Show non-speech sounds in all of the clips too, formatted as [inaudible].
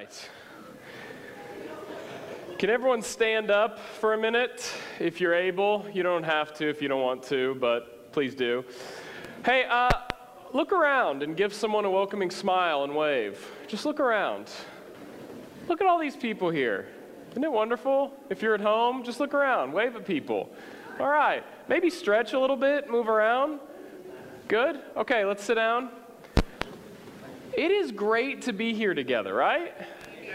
right. Can everyone stand up for a minute if you're able? You don't have to if you don't want to, but please do. Hey, uh, look around and give someone a welcoming smile and wave. Just look around. Look at all these people here. Isn't it wonderful? If you're at home, just look around, wave at people. All right, maybe stretch a little bit, move around. Good? Okay, let's sit down. It is great to be here together, right?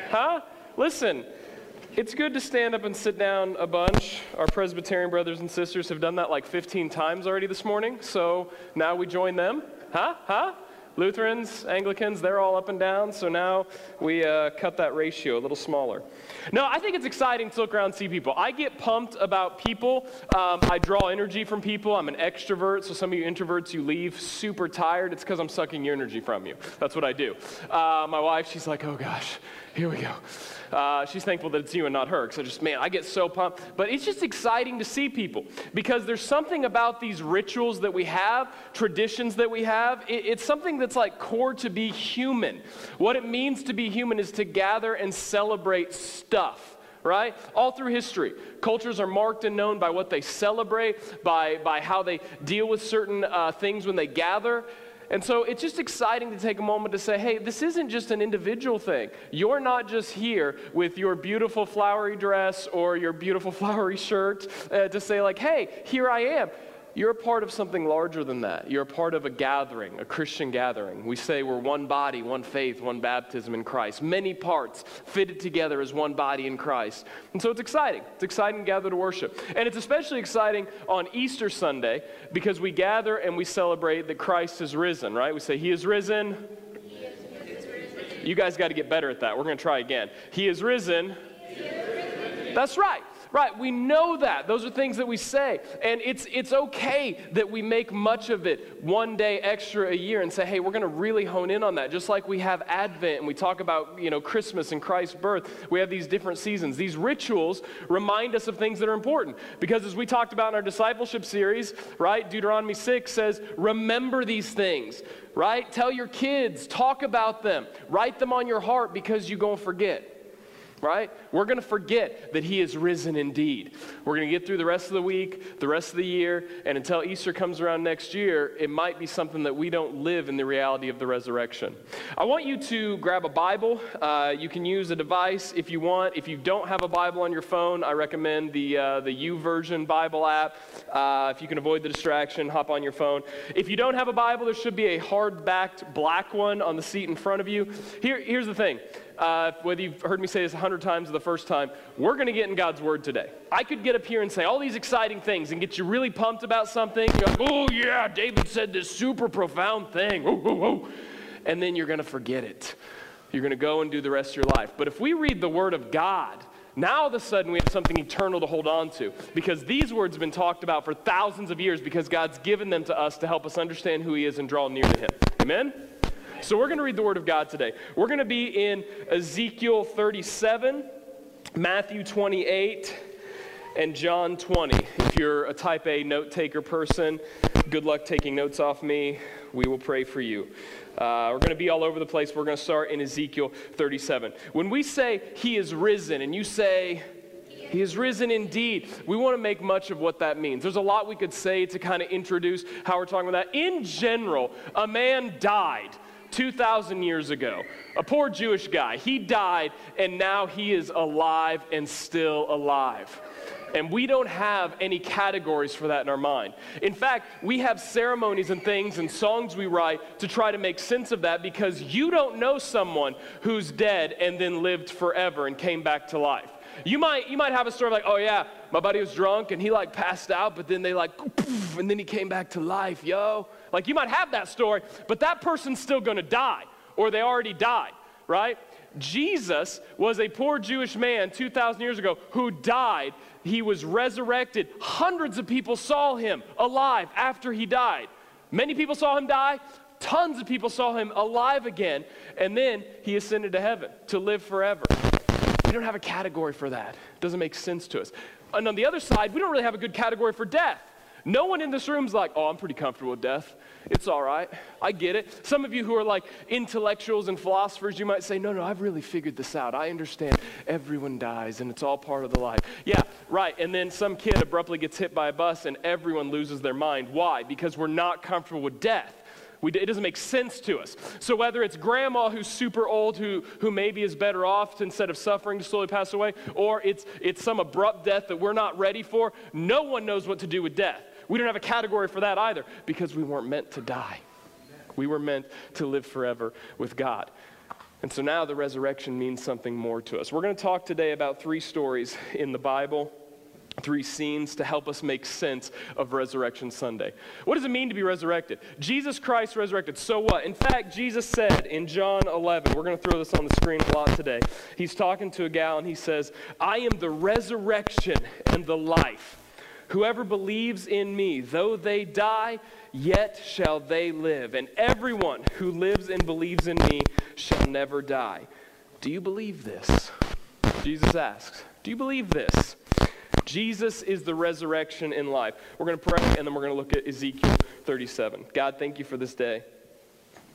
Huh? Listen, it's good to stand up and sit down a bunch. Our Presbyterian brothers and sisters have done that like 15 times already this morning, so now we join them. Huh? Huh? Lutherans, Anglicans, they're all up and down, so now we uh, cut that ratio a little smaller. No, I think it's exciting to look around and see people. I get pumped about people. Um, I draw energy from people. I'm an extrovert, so some of you introverts, you leave super tired. It's because I'm sucking your energy from you. That's what I do. Uh, my wife, she's like, oh gosh, here we go. Uh, she's thankful that it's you and not her, I just, man, I get so pumped. But it's just exciting to see people because there's something about these rituals that we have, traditions that we have. It, it's something that's like core to be human. What it means to be human is to gather and celebrate stuff right? All through history, cultures are marked and known by what they celebrate, by, by how they deal with certain uh, things when they gather. And so it's just exciting to take a moment to say, hey, this isn't just an individual thing. You're not just here with your beautiful flowery dress or your beautiful [laughs] flowery shirt uh, to say, like, hey, here I am. You're a part of something larger than that. You're a part of a gathering, a Christian gathering. We say we're one body, one faith, one baptism in Christ. Many parts fitted together as one body in Christ. And so it's exciting. It's exciting to gather to worship. And it's especially exciting on Easter Sunday because we gather and we celebrate that Christ is risen, right? We say, He is risen. He is risen. You guys got to get better at that. We're going to try again. He is risen. He is risen. That's right. Right, we know that. Those are things that we say. And it's, it's okay that we make much of it one day extra a year and say, hey, we're going to really hone in on that. Just like we have Advent and we talk about, you know, Christmas and Christ's birth, we have these different seasons. These rituals remind us of things that are important. Because as we talked about in our discipleship series, right, Deuteronomy 6 says, remember these things right? Tell your kids, talk about them, write them on your heart because you go and forget right? We're going to forget that he is risen indeed. We're going to get through the rest of the week, the rest of the year, and until Easter comes around next year, it might be something that we don't live in the reality of the resurrection. I want you to grab a Bible. Uh, you can use a device if you want. If you don't have a Bible on your phone, I recommend the, uh, the YouVersion Bible app. Uh, if you can avoid the distraction, hop on your phone. If you don't have a Bible, there should be a hard-backed black one on the seat in front of you. Here, here's the thing uh, whether you've heard me say this a hundred times or the first time, we're going to get in God's Word today. I could get up here and say all these exciting things and get you really pumped about something. You're like, oh, yeah, David said this super profound thing. Ooh, ooh, ooh. And then you're going to forget it. You're going to go and do the rest of your life. But if we read the Word of God, now all of a sudden we have something eternal to hold on to because these words have been talked about for thousands of years because God's given them to us to help us understand who He is and draw near to Him. Amen? So we're going to read the Word of God today. We're going to be in Ezekiel 37, Matthew 28, and John 20. If you're a type A note taker person, good luck taking notes off me. We will pray for you. Uh, we're going to be all over the place. We're going to start in Ezekiel 37. When we say He is risen, and you say, he is risen indeed. We want to make much of what that means. There's a lot we could say to kind of introduce how we're talking about that. In general, a man died 2,000 years ago. A poor Jewish guy. He died, and now he is alive and still alive. And we don't have any categories for that in our mind. In fact, we have ceremonies and things and songs we write to try to make sense of that because you don't know someone who's dead and then lived forever and came back to life. You might, you might have a story like, oh yeah, my buddy was drunk and he like passed out, but then they like, [laughs] and then he came back to life, yo. Like you might have that story, but that person's still gonna die, or they already died, right? Jesus was a poor Jewish man 2,000 years ago who died. He was resurrected. Hundreds of people saw him alive after he died. Many people saw him die. Tons of people saw him alive again. And then he ascended to heaven to live forever. We don't have a category for that. It doesn't make sense to us. And on the other side, we don't really have a good category for death. No one in this room's like, oh, I'm pretty comfortable with death. It's all right. I get it. Some of you who are like intellectuals and philosophers, you might say, no, no, I've really figured this out. I understand everyone dies and it's all part of the life. Yeah, right. And then some kid abruptly gets hit by a bus and everyone loses their mind. Why? Because we're not comfortable with death. We, it doesn't make sense to us. So whether it's grandma who's super old, who, who maybe is better off instead of suffering to slowly pass away, or it's, it's some abrupt death that we're not ready for, no one knows what to do with death. We don't have a category for that either because we weren't meant to die. We were meant to live forever with God. And so now the resurrection means something more to us. We're going to talk today about three stories in the Bible, three scenes to help us make sense of Resurrection Sunday. What does it mean to be resurrected? Jesus Christ resurrected. So what? In fact, Jesus said in John 11, we're going to throw this on the screen a lot today. He's talking to a gal and he says, I am the resurrection and the life. Whoever believes in me, though they die, yet shall they live. And everyone who lives and believes in me shall never die. Do you believe this? Jesus asks, Do you believe this? Jesus is the resurrection in life. We're going to pray and then we're going to look at Ezekiel 37. God, thank you for this day.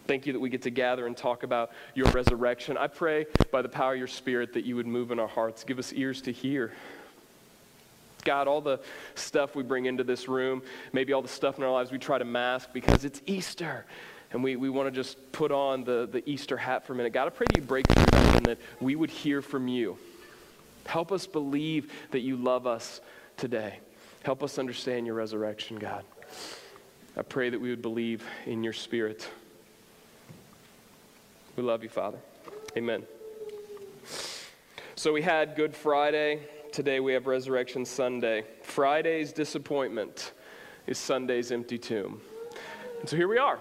Thank you that we get to gather and talk about your resurrection. I pray by the power of your Spirit that you would move in our hearts. Give us ears to hear God, all the stuff we bring into this room, maybe all the stuff in our lives we try to mask because it's Easter. And we, we want to just put on the, the Easter hat for a minute. God, I pray that you break through and that we would hear from you. Help us believe that you love us today. Help us understand your resurrection, God. I pray that we would believe in your spirit. We love you, Father. Amen. So we had Good Friday. Today we have Resurrection Sunday. Friday's disappointment is Sunday's empty tomb. And so here we are,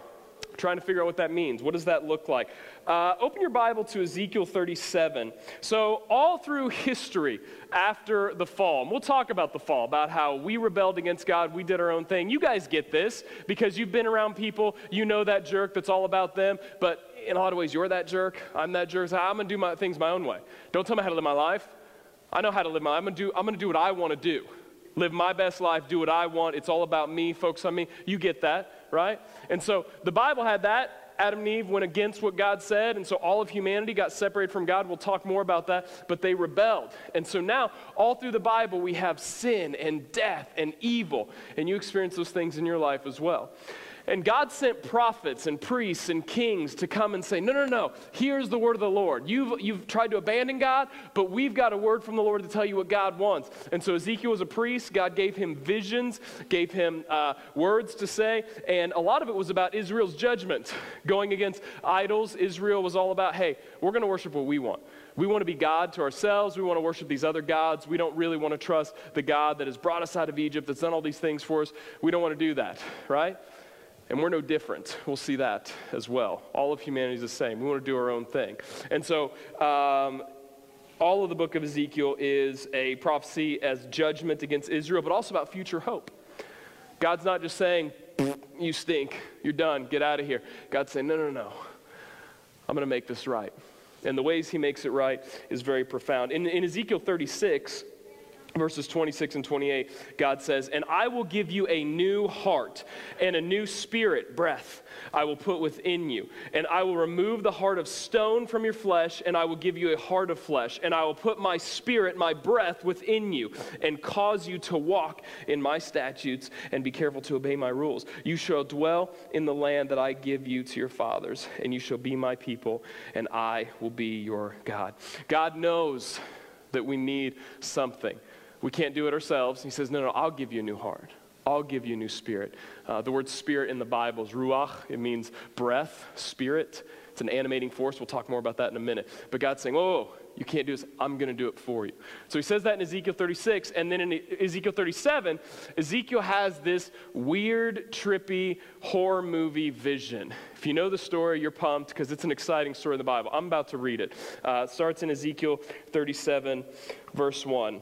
trying to figure out what that means. What does that look like? Uh, open your Bible to Ezekiel 37. So, all through history after the fall, and we'll talk about the fall, about how we rebelled against God, we did our own thing. You guys get this because you've been around people, you know that jerk that's all about them, but in a lot of ways, you're that jerk. I'm that jerk. So I'm going to do my things my own way. Don't tell me how to live my life. I know how to live my life. I'm going to do, I'm going to do what I want to do. Live my best life, do what I want. It's all about me, focus on me. You get that, right? And so the Bible had that. Adam and Eve went against what God said, and so all of humanity got separated from God. We'll talk more about that, but they rebelled. And so now, all through the Bible, we have sin and death and evil, and you experience those things in your life as well. And God sent prophets and priests and kings to come and say, No, no, no, here's the word of the Lord. You've, you've tried to abandon God, but we've got a word from the Lord to tell you what God wants. And so Ezekiel was a priest. God gave him visions, gave him uh, words to say, and a lot of it was about Israel's judgment. Going against idols, Israel was all about, hey, we're going to worship what we want. We want to be God to ourselves. We want to worship these other gods. We don't really want to trust the God that has brought us out of Egypt, that's done all these things for us. We don't want to do that, right? And we're no different. We'll see that as well. All of humanity is the same. We want to do our own thing. And so, um, all of the book of Ezekiel is a prophecy as judgment against Israel, but also about future hope. God's not just saying, you stink, you're done, get out of here. God's saying, no, no, no, I'm going to make this right. And the ways he makes it right is very profound. In, in Ezekiel 36, verses 26 and 28, God says, And I will give you a new heart and a new spirit, breath, I will put within you. And I will remove the heart of stone from your flesh, and I will give you a heart of flesh. And I will put my spirit, my breath within you, and cause you to walk in my statutes and be careful to obey my rules. You shall dwell in the land that I give you to your fathers, and you shall be my people, and I will be your God. God knows that we need something. We can't do it ourselves. He says, No, no, I'll give you a new heart. I'll give you a new spirit. Uh, the word spirit in the Bible is ruach. It means breath, spirit. It's an animating force. We'll talk more about that in a minute. But God's saying, Oh, you can't do this. I'm going to do it for you. So he says that in Ezekiel 36. And then in Ezekiel 37, Ezekiel has this weird, trippy horror movie vision. If you know the story, you're pumped because it's an exciting story in the Bible. I'm about to read it. Uh, it starts in Ezekiel 37, verse 1.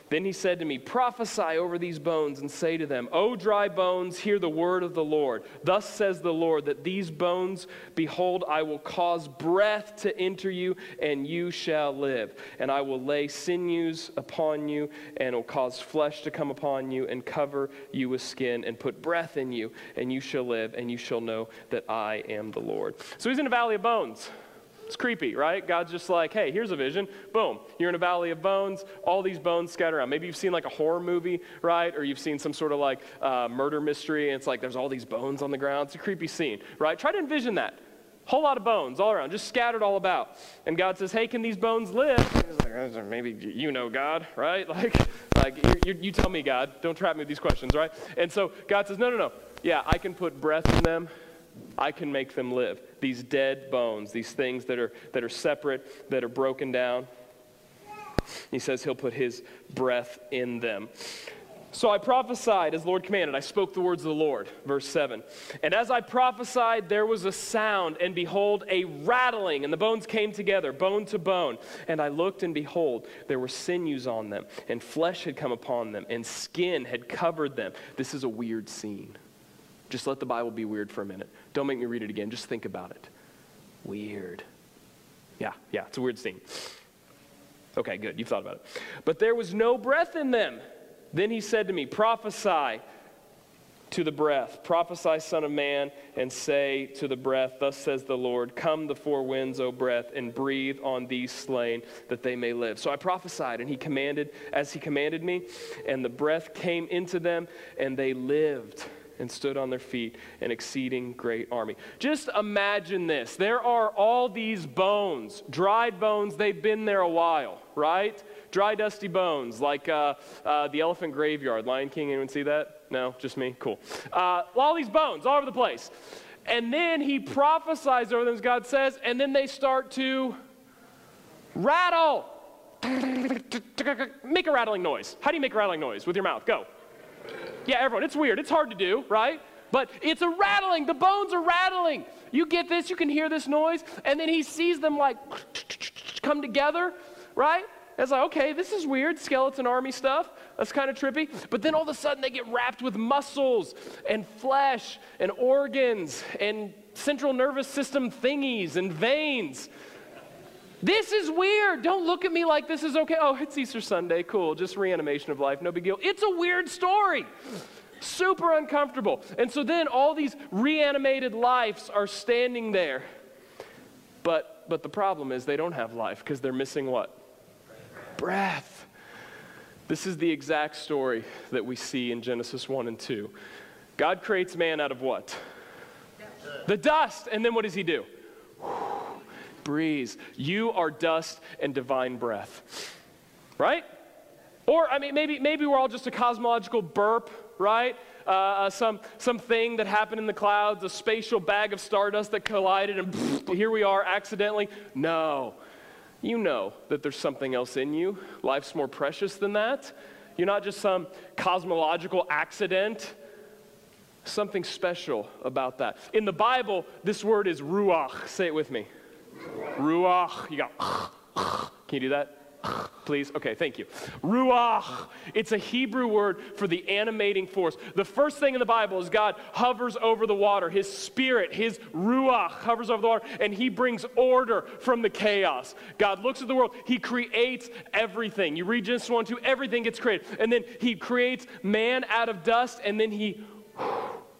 Then he said to me, Prophesy over these bones and say to them, O dry bones, hear the word of the Lord. Thus says the Lord, that these bones, behold, I will cause breath to enter you, and you shall live. And I will lay sinews upon you, and will cause flesh to come upon you, and cover you with skin, and put breath in you, and you shall live, and you shall know that I am the Lord. So he's in a valley of bones. It's creepy, right? God's just like, hey, here's a vision. Boom. You're in a valley of bones, all these bones scattered around. Maybe you've seen like a horror movie, right? Or you've seen some sort of like uh, murder mystery, and it's like there's all these bones on the ground. It's a creepy scene, right? Try to envision that. Whole lot of bones all around, just scattered all about. And God says, hey, can these bones live? Like, maybe you know God, right? [laughs] Like, like you, you tell me, God. Don't trap me with these questions, right? And so God says, no, no, no. Yeah, I can put breath in them. I can make them live. These dead bones, these things that are, that are separate, that are broken down. He says he'll put his breath in them. So I prophesied as the Lord commanded. I spoke the words of the Lord. Verse 7. And as I prophesied, there was a sound, and behold, a rattling, and the bones came together, bone to bone. And I looked, and behold, there were sinews on them, and flesh had come upon them, and skin had covered them. This is a weird scene. Just let the Bible be weird for a minute. Don't make me read it again. Just think about it. Weird. Yeah, yeah, it's a weird scene. Okay, good. You've thought about it. But there was no breath in them. Then he said to me, Prophesy to the breath. Prophesy, Son of Man, and say to the breath, Thus says the Lord, Come the four winds, O breath, and breathe on these slain, that they may live. So I prophesied, and he commanded, as he commanded me, and the breath came into them, and they lived and stood on their feet, an exceeding great army. Just imagine this. There are all these bones, dried bones, they've been there a while, right? Dry, dusty bones, like uh, uh, the elephant graveyard. Lion King, anyone see that? No? Just me? Cool. Uh, all these bones all over the place. And then he prophesies over them, as God says, and then they start to rattle. [laughs] Make a rattling noise. How do you make a rattling noise? With your mouth. Go. Yeah, everyone, it's weird. It's hard to do, right? But it's a rattling. The bones are rattling. You get this, you can hear this noise. And then he sees them like come together, right? It's like, okay, this is weird, skeleton army stuff. That's kind of trippy. But then all of a sudden they get wrapped with muscles and flesh and organs and central nervous system thingies and veins. This is weird. Don't look at me like this is okay. Oh, it's Easter Sunday. Cool. Just reanimation of life. No big deal. It's a weird story. Super uncomfortable. And so then all these reanimated lives are standing there. But but the problem is they don't have life because they're missing what? Breath. This is the exact story that we see in Genesis 1 and 2. God creates man out of what? The dust. And then what does he do? Breeze. You are dust and divine breath. Right? Or, I mean, maybe, maybe we're all just a cosmological burp, right? Uh, uh, some, something that happened in the clouds, a spatial bag of stardust that collided, and pfft, [laughs] here we are accidentally. No. You know that there's something else in you. Life's more precious than that. You're not just some cosmological accident. Something special about that. In the Bible, this word is ruach. Say it with me. Ruach. You got. Can you do that? Please? Okay, thank you. Ruach. It's a Hebrew word for the animating force. The first thing in the Bible is God hovers over the water. His spirit, his Ruach, hovers over the water, and he brings order from the chaos. God looks at the world, he creates everything. You read Genesis 1 2, everything gets created. And then he creates man out of dust, and then he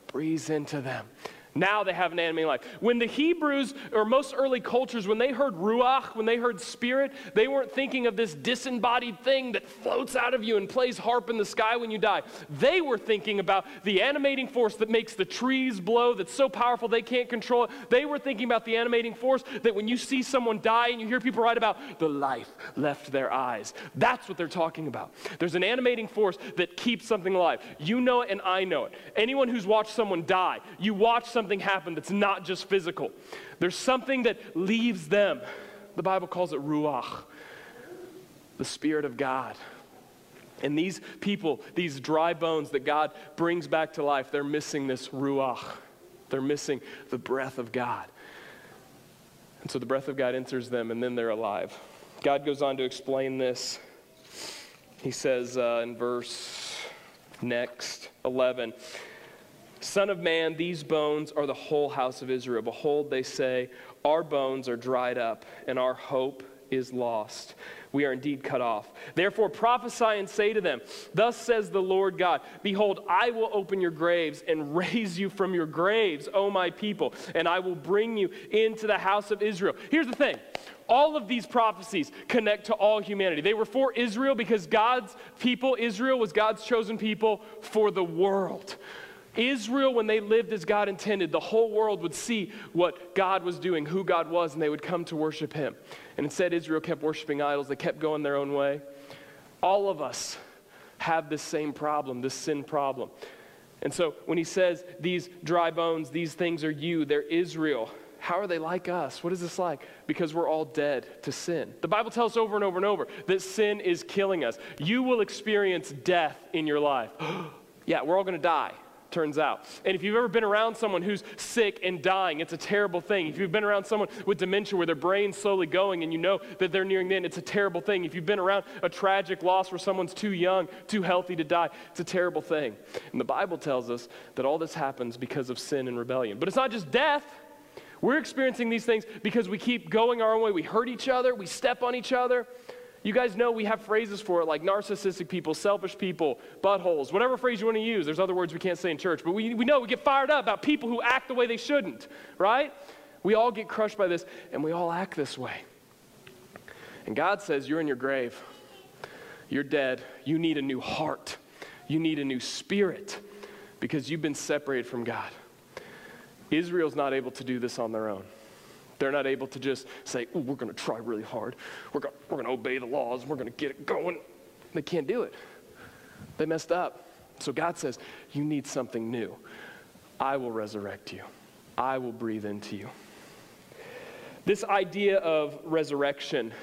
breathes into them. Now they have an animating life. When the Hebrews, or most early cultures, when they heard ruach, when they heard spirit, they weren't thinking of this disembodied thing that floats out of you and plays harp in the sky when you die. They were thinking about the animating force that makes the trees blow, that's so powerful they can't control it. They were thinking about the animating force that when you see someone die and you hear people write about the life left their eyes. That's what they're talking about. There's an animating force that keeps something alive. You know it and I know it. Anyone who's watched someone die, you watch someone something happen that's not just physical. There's something that leaves them. The Bible calls it ruach, the Spirit of God. And these people, these dry bones that God brings back to life, they're missing this ruach. They're missing the breath of God. And so the breath of God enters them, and then they're alive. God goes on to explain this. He says uh, in verse next, 11, Son of man, these bones are the whole house of Israel. Behold, they say, Our bones are dried up, and our hope is lost we are indeed cut off. Therefore prophesy and say to them, Thus says the Lord God, Behold, I will open your graves and [laughs] raise you from your graves, O my people, and I will bring you into the house of Israel. Here's the thing. All of these prophecies connect to all humanity. They were for Israel because God's people, Israel was God's chosen people for the world. Israel, when they lived as God intended, the whole world would see what God was doing, who God was, and they would come to worship Him. And instead, Israel kept worshiping idols, they kept going their own way. All of us have this same problem, this sin problem. And so when he says, These dry bones, these things are you, they're Israel. How are they like us? What is this like? Because we're all dead to sin. The Bible tells us over and over and over that sin is killing us. You will experience death in your life. [gasps] yeah, we're all going to die turns out. And if you've ever been around someone who's sick and dying, it's a terrible thing. If you've been around someone with dementia where their brain's slowly going and you know that they're nearing the end, it's a terrible thing. If you've been around a tragic loss where someone's too young, too healthy to die, it's a terrible thing. And the Bible tells us that all this happens because of sin and rebellion. But it's not just death. We're experiencing these things because we keep going our own way. We hurt each other, we step on each other. You guys know we have phrases for it like narcissistic people, selfish people, buttholes, whatever phrase you want to use. There's other words we can't say in church, but we, we know we get fired up about people who act the way they shouldn't, right? We all get crushed by this, and we all act this way. And God says, You're in your grave. You're dead. You need a new heart. You need a new spirit because you've been separated from God. Israel's not able to do this on their own. They're not able to just say, we're going to try really hard. We're going we're to obey the laws. We're going to get it going. They can't do it. They messed up. So God says, You need something new. I will resurrect you, I will breathe into you. This idea of resurrection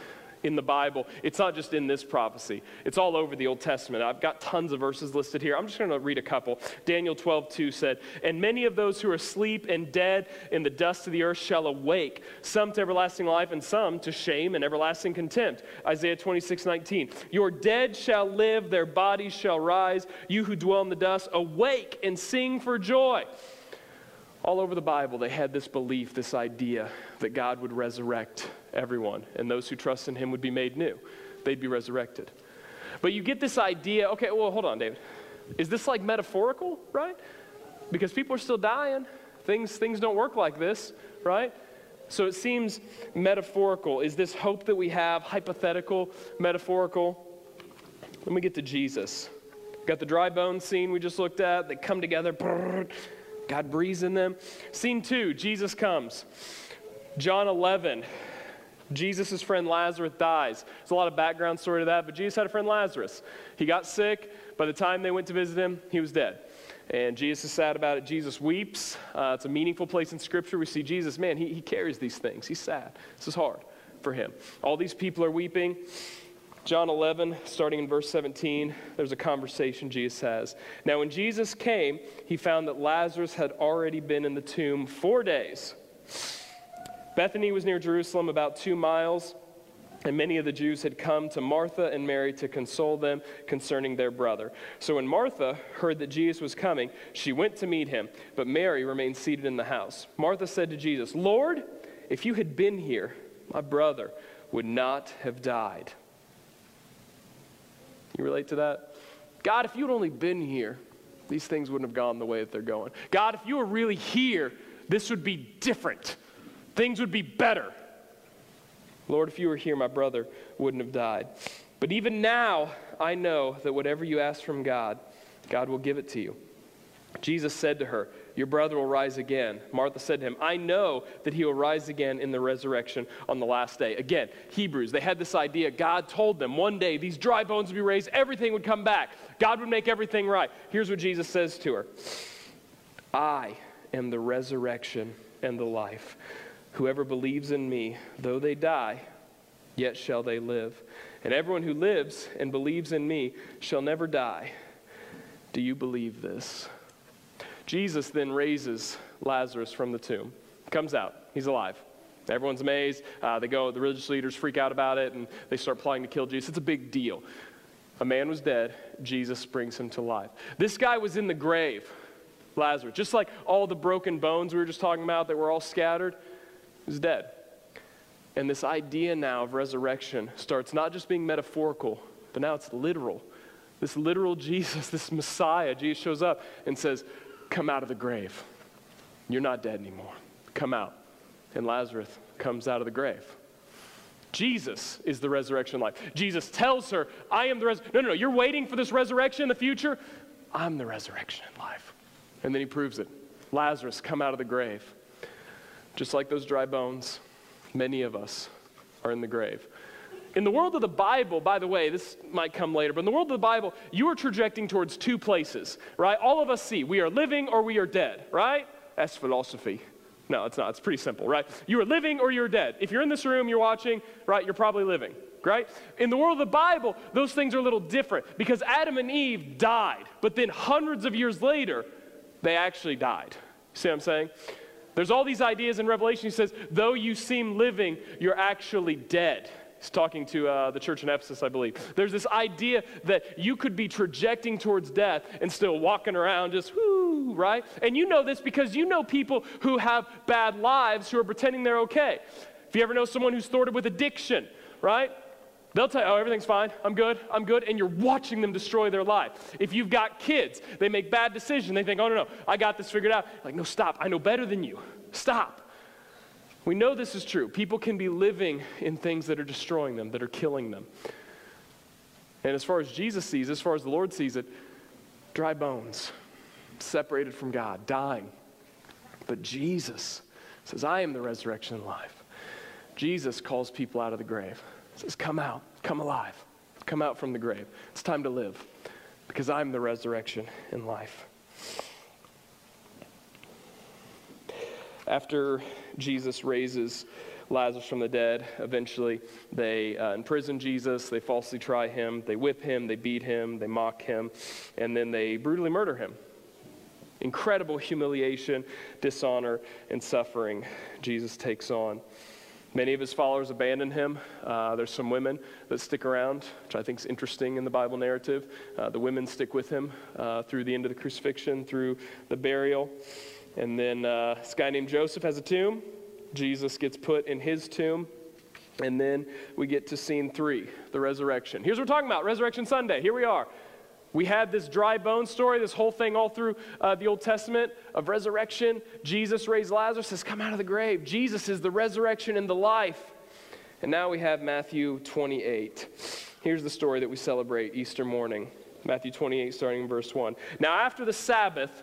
in the Bible. It's not just in this prophecy, it's all over the Old Testament. I've got tons of verses listed here. I'm just going to read a couple. Daniel 12, 2 said, And many of those who are asleep and dead in the dust of the earth shall awake, some to everlasting life and some to shame and everlasting contempt. Isaiah 26, 19. Your dead shall live, their bodies shall rise. You who dwell in the dust, awake and sing for joy all over the Bible, they had this belief, this idea that God would resurrect everyone, and those who trust in him would be made new. They'd be resurrected. But you get this idea okay, well, hold on, David. Is this like metaphorical, right? Because people are still dying. Things, things don't work like this, right? So it seems metaphorical. Is this hope that we have hypothetical, metaphorical? Let me get to Jesus. Got the dry bones scene we just looked at. They come together. God breathes in them. Scene two Jesus comes. John 11. Jesus' friend Lazarus dies. There's a lot of background story to that, but Jesus had a friend Lazarus. He got sick. By the time they went to visit him, he was dead. And Jesus is sad about it. Jesus weeps. Uh, it's a meaningful place in Scripture. We see Jesus, man, he, he carries these things. He's sad. This is hard for him. All these people are weeping. John 11, starting in verse 17, there's a conversation Jesus has. Now, when Jesus came, he found that Lazarus had already been in the tomb four days. Bethany was near Jerusalem, about two miles, and many of the Jews had come to Martha and Mary to console them concerning their brother. So when Martha heard that Jesus was coming, she went to meet him, but Mary remained seated in the house. Martha said to Jesus, Lord, if you had been here, my brother would not have died. You relate to that? God, if you'd only been here, these things wouldn't have gone the way that they're going. God, if you were really here, this would be different. Things would be better. Lord, if you were here, my brother wouldn't have died. But even now, I know that whatever you ask from God, God will give it to you. Jesus said to her, your brother will rise again. Martha said to him, I know that he will rise again in the resurrection on the last day. Again, Hebrews, they had this idea. God told them one day these dry bones would be raised, everything would come back, God would make everything right. Here's what Jesus says to her I am the resurrection and the life. Whoever believes in me, though they die, yet shall they live. and everyone who lives and believes in me shall never die. Do you believe this? Jesus then raises Lazarus from the tomb. Comes out. He's alive. Everyone's amazed. Uh, they go, the religious leaders freak out about it, and they start plotting to kill Jesus. It's a big deal. A man was dead. Jesus brings him to life. This guy was in the grave, Lazarus. Just like all the broken bones we were just talking about that were all scattered, he was dead. And this idea now of resurrection starts not just being metaphorical, but now it's literal. This literal [laughs] Jesus, this Messiah, Jesus shows up and says, Come out of the grave. You're not dead anymore. Come out. And Lazarus comes out of the grave. Jesus is the resurrection life. Jesus tells her, I am the resurrection. No, no, no, you're waiting for this resurrection in the future. I'm the resurrection in life. And then he proves it. Lazarus, come out of the grave. Just like those dry bones, many of us are in the grave. In the world of the Bible, by the way, this might come later, but in the world of the Bible, you are trajecting towards two places, right? All of us see we are living or we are dead, right? That's philosophy. No, it's not. It's pretty simple, right? You are living or you're dead. If you're in this room, you're watching, right? You're probably living, right? In the world of the Bible, those things are a little different because Adam and Eve died, but then hundreds of years later, they actually died. See what I'm saying? There's all these ideas in Revelation. He says, though you seem living, you're actually dead. He's talking to uh, the church in Ephesus, I believe. There's this idea that you could be trajecting towards death and still walking around just whoo, right? And you know this because you know people who have bad lives who are pretending they're okay. If you ever know someone who's thwarted with addiction, right? They'll tell you, oh, everything's fine. I'm good. I'm good. And you're watching them destroy their life. If you've got kids, they make bad decisions. They think, oh, no, no, I got this figured out. Like, no, stop. I know better than you. Stop. We know this is true. People can be living in things that are destroying them, that are killing them. And as far as Jesus sees, as far as the Lord sees it, dry bones, separated from God, dying. But Jesus says, I am the resurrection and life. Jesus calls people out of the grave. Says, Come out, come alive, come out from the grave. It's time to live because I'm the resurrection and life. After Jesus raises Lazarus from the dead, eventually they uh, imprison Jesus, they falsely try him, they whip him, they beat him, they mock him, and then they brutally murder him. Incredible humiliation, dishonor, and suffering Jesus takes on. Many of his followers abandon him. Uh, there's some women that stick around, which I think is interesting in the Bible narrative. Uh, the women stick with him uh, through the end of the crucifixion, through the burial. And then uh, this guy named Joseph has a tomb. Jesus gets put in his tomb. And then we get to scene three, the resurrection. Here's what we're talking about Resurrection Sunday. Here we are. We had this dry bone story, this whole thing all through uh, the Old Testament of resurrection. Jesus raised Lazarus, says, Come out of the grave. Jesus is the resurrection and the life. And now we have Matthew 28. Here's the story that we celebrate Easter morning. Matthew 28, starting in verse 1. Now, after the Sabbath,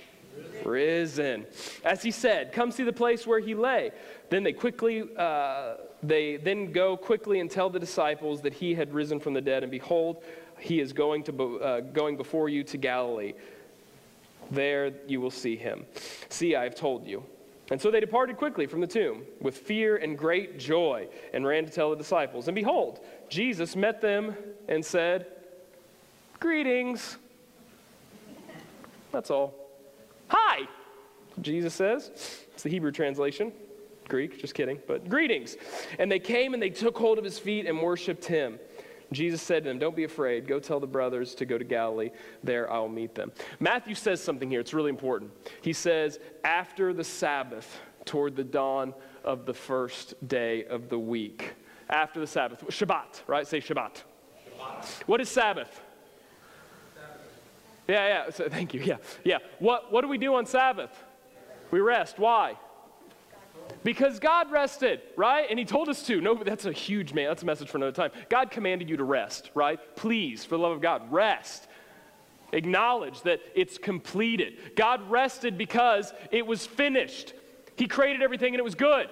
risen. As he said, come see the place where he lay. Then they quickly, uh, they then go quickly and tell the disciples that he had risen from the dead, and behold, he is going, to, uh, going before you to Galilee. There you will see him. See, I have told you. And so they departed quickly from the tomb with fear and great joy and ran to tell the disciples. And behold, Jesus met them and said, Greetings. That's all. Hi, Jesus says. It's the Hebrew translation. Greek, just kidding, but greetings. And they came and they took hold of his feet and worshiped him. Jesus said to them, Don't be afraid. Go tell the brothers to go to Galilee. There I'll meet them. Matthew says something here. It's really important. He says, After the Sabbath, toward the dawn of the first day of the week. After the Sabbath. Shabbat, right? Say Shabbat. Shabbat. What is Sabbath? Yeah, yeah. So, thank you. Yeah, yeah. What, what do we do on Sabbath? We rest. Why? Because God rested, right? And He told us to. No, that's a huge man. That's a message for another time. God commanded you to rest, right? Please, for the love of God, rest. Acknowledge that it's completed. God rested because it was finished. He created everything and it was good.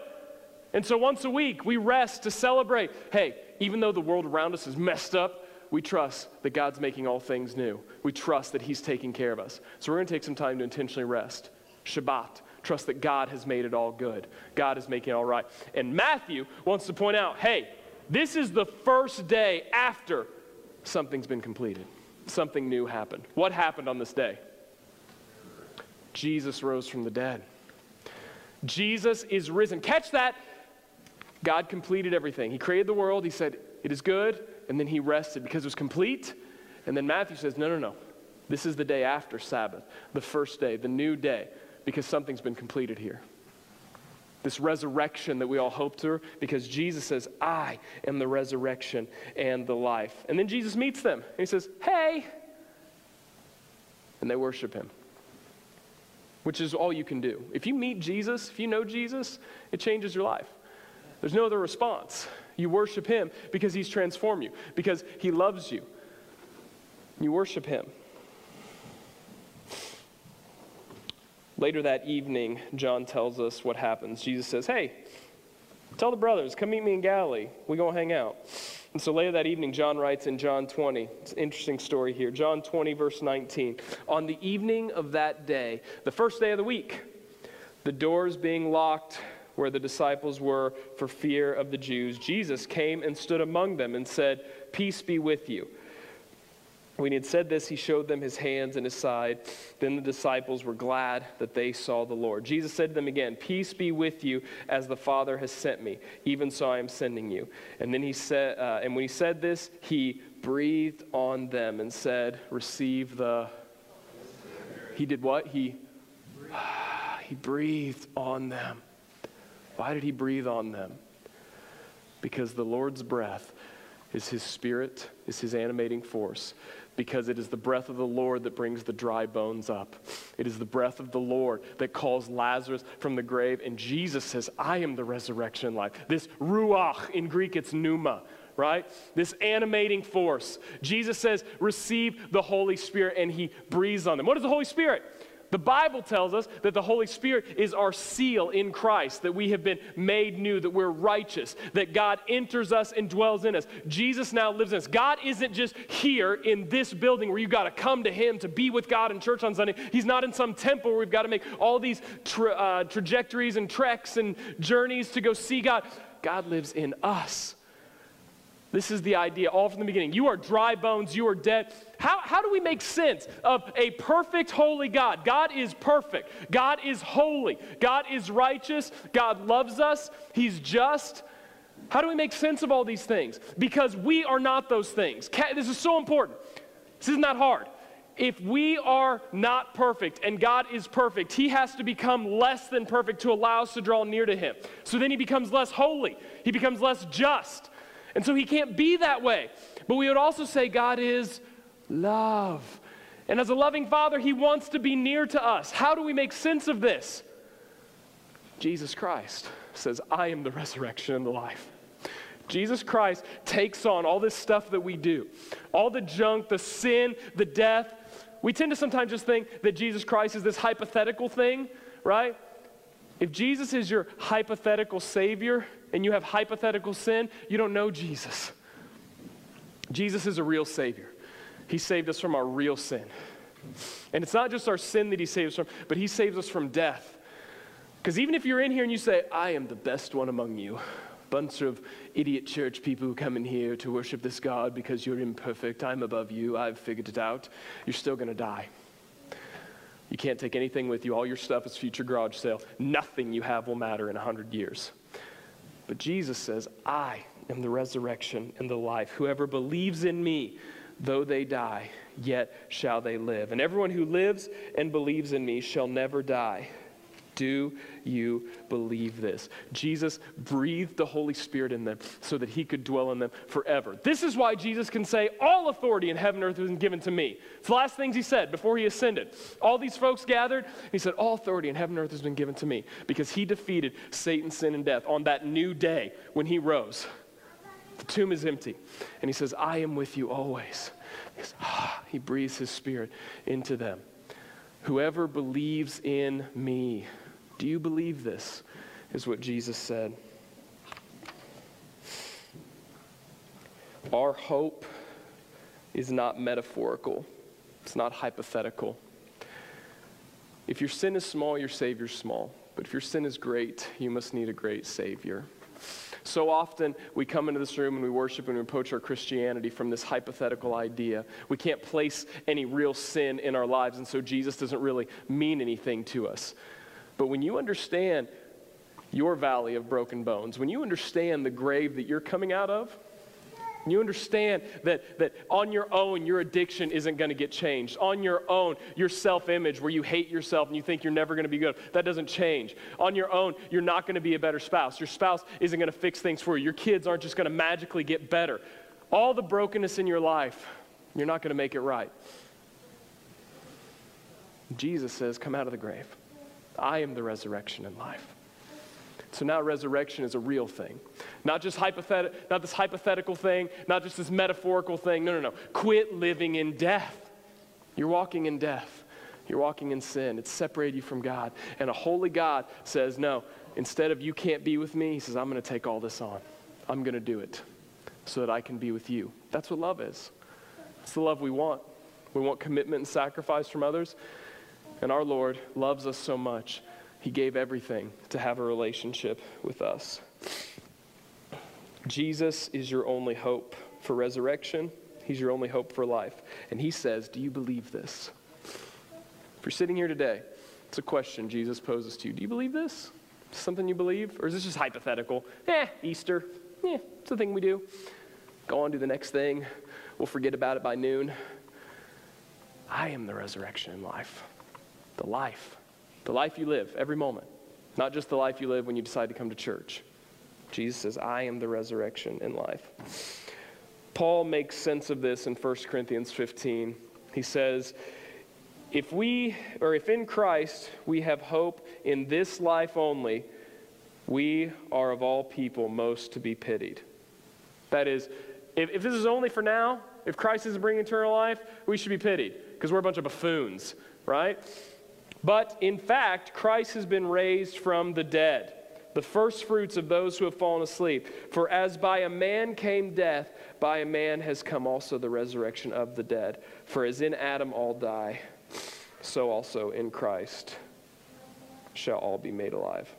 And so once a week, we rest to celebrate. Hey, even though the world around us is messed up, we trust that God's making all things new. We trust that He's taking care of us. So we're going to take some time to intentionally rest. Shabbat. Trust that God has made it all good. God is making it all right. And Matthew wants to point out hey, this is the first day after something's been completed. Something new happened. What happened on this day? Jesus rose from the dead. Jesus is risen. Catch that. God completed everything. He created the world. He said, It is good and then he rested because it was complete. And then Matthew says, no, no, no. This is the day after Sabbath, the first day, the new day, because something's been completed here. This resurrection that we all hope to, because Jesus says, I am the resurrection and the life. And then Jesus meets them and he says, Hey! And they worship him, which is all you can do. If you meet Jesus, if you know Jesus, it changes your life. There's no other response. You worship Him because He's transformed you, because He loves you. You worship Him. Later that evening, John tells us what happens. Jesus says, Hey, tell the brothers, come meet me in Galilee. we going to hang out. And so later that evening, John writes in John 20, it's an interesting story here. John 20, verse 19. On the evening of that day, the first day of the week, the doors being locked where the disciples were for fear of the Jews, Jesus came and stood among them and said, Peace be with you. When he had said this, he showed them his hands and his side. Then the disciples were glad that they saw the Lord. Jesus said to them again, Peace be with you, as the Father has sent me. Even so I am sending you. And then he said, uh, and when he said this, he breathed on them and said, Receive the. He did what? He, [sighs] he breathed on them. Why did he breathe on them? Because the Lord's breath is his spirit, is his animating force. Because it is the breath of the Lord that brings the dry bones up. It is the breath of the Lord that calls Lazarus from the grave. And Jesus says, I am the resurrection life. This ruach, in Greek it's pneuma, right? This animating force. Jesus says, receive the Holy Spirit, and he breathes on them. What is the Holy Spirit? The Bible tells us that the Holy Spirit is our seal in Christ, that we have been made new, that we're righteous, that God enters us and dwells in us. Jesus now lives in us. God isn't just here in this building where you've got to come to Him to be with God in church on Sunday. He's not in some temple where we've got to make all these tra- uh, trajectories and treks and journeys to go see God. God lives in us. This is the idea all from the beginning. You are dry bones, you are dead. How, how do we make sense of a perfect, holy God? God is perfect, God is holy, God is righteous, God loves us, He's just. How do we make sense of all these things? Because we are not those things. This is so important. This is not hard. If we are not perfect and God is perfect, He has to become less than perfect to allow us to draw near to Him. So then He becomes less holy, He becomes less just. And so he can't be that way. But we would also say God is love. And as a loving father, he wants to be near to us. How do we make sense of this? Jesus Christ says, I am the resurrection and the life. Jesus Christ takes on all this stuff that we do, all the junk, the sin, the death. We tend to sometimes just think that Jesus Christ is this hypothetical thing, right? If Jesus is your hypothetical Savior, and you have hypothetical sin, you don't know Jesus. Jesus is a real Savior. He saved us from our real sin. And it's not just our sin that He saves from, but He saves us from death. Because even if you're in here and you say, I am the best one among you, bunch of idiot church people who come in here to worship this God because you're imperfect, I'm above you, I've figured it out, you're still going to die. You can't take anything with you. All your stuff is future garage sale. Nothing you have will matter in 100 years. But Jesus says, I am the resurrection and the life. Whoever believes in me, though they die, yet shall they live. And everyone who lives and believes in me shall never die. Do you believe this? Jesus breathed the Holy Spirit in them so that he could dwell in them forever. This is why Jesus can say, All authority in heaven and earth has been given to me. It's the last things he said before he ascended. All these folks gathered, he said, All authority in heaven and earth has been given to me because he defeated Satan, sin, and death on that new day when he rose. The tomb is empty. And he says, I am with you always. He, says, ah, he breathes his spirit into them. Whoever believes in me, do you believe this? Is what Jesus said. Our hope is not metaphorical, it's not hypothetical. If your sin is small, your Savior's small. But if your sin is great, you must need a great Savior. So often we come into this room and we worship and we approach our Christianity from this hypothetical idea. We can't place any real sin in our lives, and so Jesus doesn't really mean anything to us. But when you understand your valley of broken bones, when you understand the grave that you're coming out of, you understand that, that on your own, your addiction isn't going to get changed. On your own, your self image, where you hate yourself and you think you're never going to be good, that doesn't change. On your own, you're not going to be a better spouse. Your spouse isn't going to fix things for you. Your kids aren't just going to magically get better. All the brokenness in your life, you're not going to make it right. Jesus says, Come out of the grave. I am the resurrection and life. So now resurrection is a real thing. Not just hypothet- not this hypothetical thing, not just this metaphorical thing. No, no, no. Quit living in death. You're walking in death. You're walking in sin. It's separated you from God. And a holy God says, No, instead of you can't be with me, he says, I'm going to take all this on. I'm going to do it so that I can be with you. That's what love is. It's the love we want. We want commitment and sacrifice from others. And our Lord loves us so much he gave everything to have a relationship with us. Jesus is your only hope for resurrection. He's your only hope for life. And he says, Do you believe this? If you're sitting here today, it's a question Jesus poses to you. Do you believe this? Something you believe? Or is this just hypothetical? Eh, Easter. Eh, it's a thing we do. Go on to the next thing. We'll forget about it by noon. I am the resurrection and life. The life the life you live every moment, not just the life you live when you decide to come to church. Jesus says, I am the resurrection and life. Paul makes sense of this in 1 Corinthians 15. He says, if we, or if in Christ we have hope in this life only, we are of all people most to be pitied. That is, if, if this is only for now, if Christ isn't bringing eternal life, we should be pitied because we're a bunch of buffoons, right? But in fact, Christ has been raised from the dead, the first fruits of those who have fallen asleep. For as by a man came death, by a man has come also the resurrection of the dead. For as in Adam all die, so also in Christ shall all be made alive.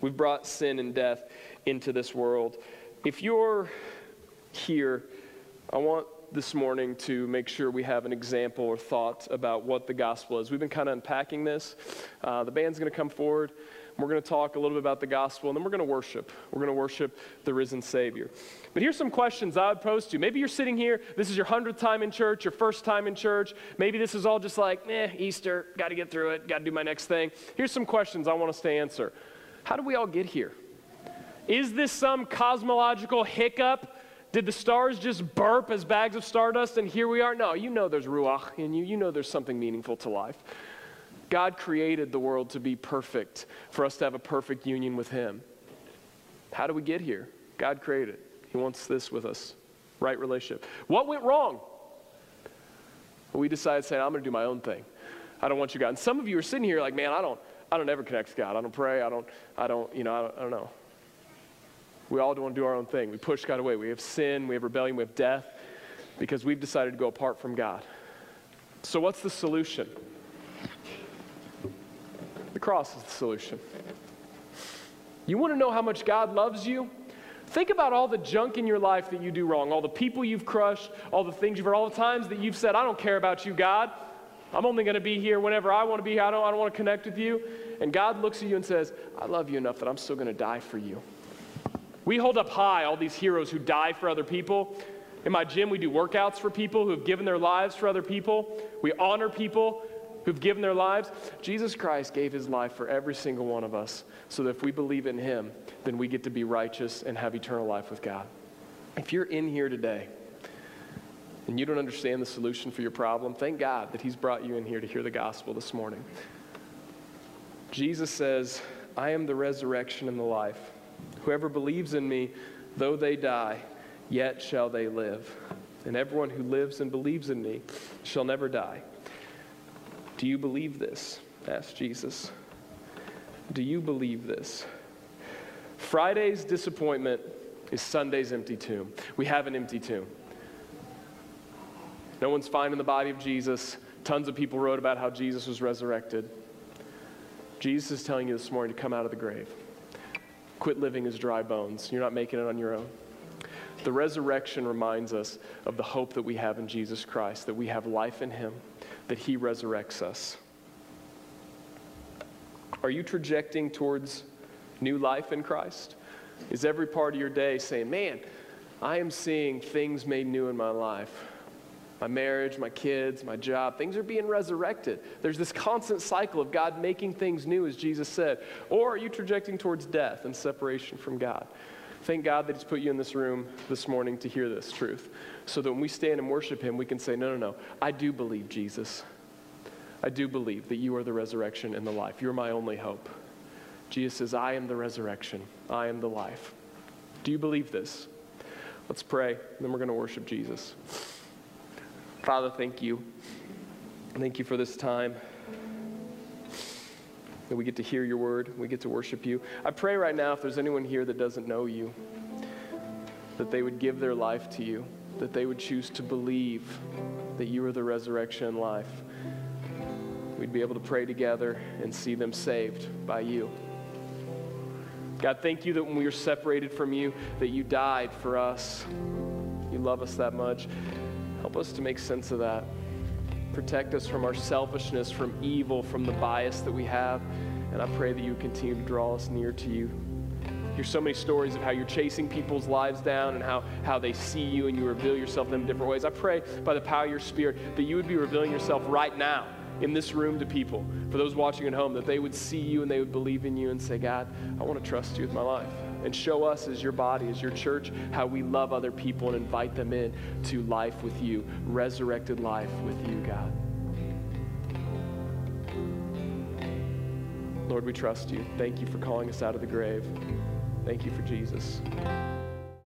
We've brought sin and death into this world. If you're here, I want this morning to make sure we have an example or thought about what the gospel is. We've been kind of unpacking this. Uh, the band's going to come forward. We're going to talk a little bit about the gospel, and then we're going to worship. We're going to worship the risen Savior. But here's some questions I would pose to you. Maybe you're sitting here, this is your hundredth time in church, your first time in church. Maybe this is all just like, eh, Easter, got to get through it, got to do my next thing. Here's some questions I want us to answer. How do we all get here? Is this some cosmological hiccup did the stars just burp as bags of stardust and here we are? No, you know there's Ruach in you. You know there's something meaningful to life. God created the world to be perfect, for us to have a perfect union with Him. How do we get here? God created it. He wants this with us. Right relationship. What went wrong? We decided saying, I'm going to do my own thing. I don't want you God. And some of you are sitting here like, man, I don't, I don't ever connect with God. I don't pray. I don't, I don't, you know, I don't, I don't know. We all want to do our own thing. We push God away. We have sin, we have rebellion, we have death because we've decided to go apart from God. So, what's the solution? The cross is the solution. You want to know how much God loves you? Think about all the junk in your life that you do wrong, all the people you've crushed, all the things you've heard, all the times that you've said, I don't care about you, God. I'm only going to be here whenever I want to be here. I don't, I don't want to connect with you. And God looks at you and says, I love you enough that I'm still going to die for you. We hold up high all these heroes who die for other people. In my gym, we do workouts for people who have given their lives for other people. We honor people who've given their lives. Jesus Christ gave his life for every single one of us so that if we believe in him, then we get to be righteous and have eternal life with God. If you're in here today and you don't understand the solution for your problem, thank God that he's brought you in here to hear the gospel this morning. Jesus says, I am the resurrection and the life. Whoever believes in me, though they die, yet shall they live. And everyone who lives and believes in me shall never die. Do you believe this? asked Jesus. Do you believe this? Friday's disappointment is Sunday's empty tomb. We have an empty tomb. No one's finding the body of Jesus. Tons of people wrote about how Jesus was resurrected. Jesus is telling you this morning to come out of the grave. Quit living as dry bones. You're not making it on your own. The resurrection reminds us of the hope that we have in Jesus Christ, that we have life in Him, that He resurrects us. Are you trajecting towards new life in Christ? Is every part of your day saying, Man, I am seeing things made new in my life? My marriage, my kids, my job. Things are being resurrected. There's this constant cycle of God making things new, as Jesus said. Or are you trajecting towards death and separation from God? Thank God that He's put you in this room this morning to hear this truth. So that when we stand and worship Him, we can say, No, no, no. I do believe, Jesus. I do believe that you are the resurrection and the life. You're my only hope. Jesus says, I am the resurrection, I am the life. Do you believe this? Let's pray, then we're going to worship Jesus. Father, thank you. Thank you for this time that we get to hear your word, we get to worship you. I pray right now if there's anyone here that doesn't know you, that they would give their life to you, that they would choose to believe that you are the resurrection and life. We'd be able to pray together and see them saved by you. God, thank you that when we were separated from you, that you died for us. You love us that much. Help us to make sense of that. Protect us from our selfishness, from evil, from the bias that we have. And I pray that you continue to draw us near to you. Hear so many stories of how you're chasing people's lives down and how, how they see you and you reveal yourself to them in different ways. I pray by the power of your Spirit that you would be revealing yourself right now in this room to people, for those watching at home, that they would see you and they would believe in you and say, God, I want to trust you with my life and show us as your body, as your church, how we love other people and invite them in to life with you, resurrected life with you, God. Lord, we trust you. Thank you for calling us out of the grave. Thank you for Jesus.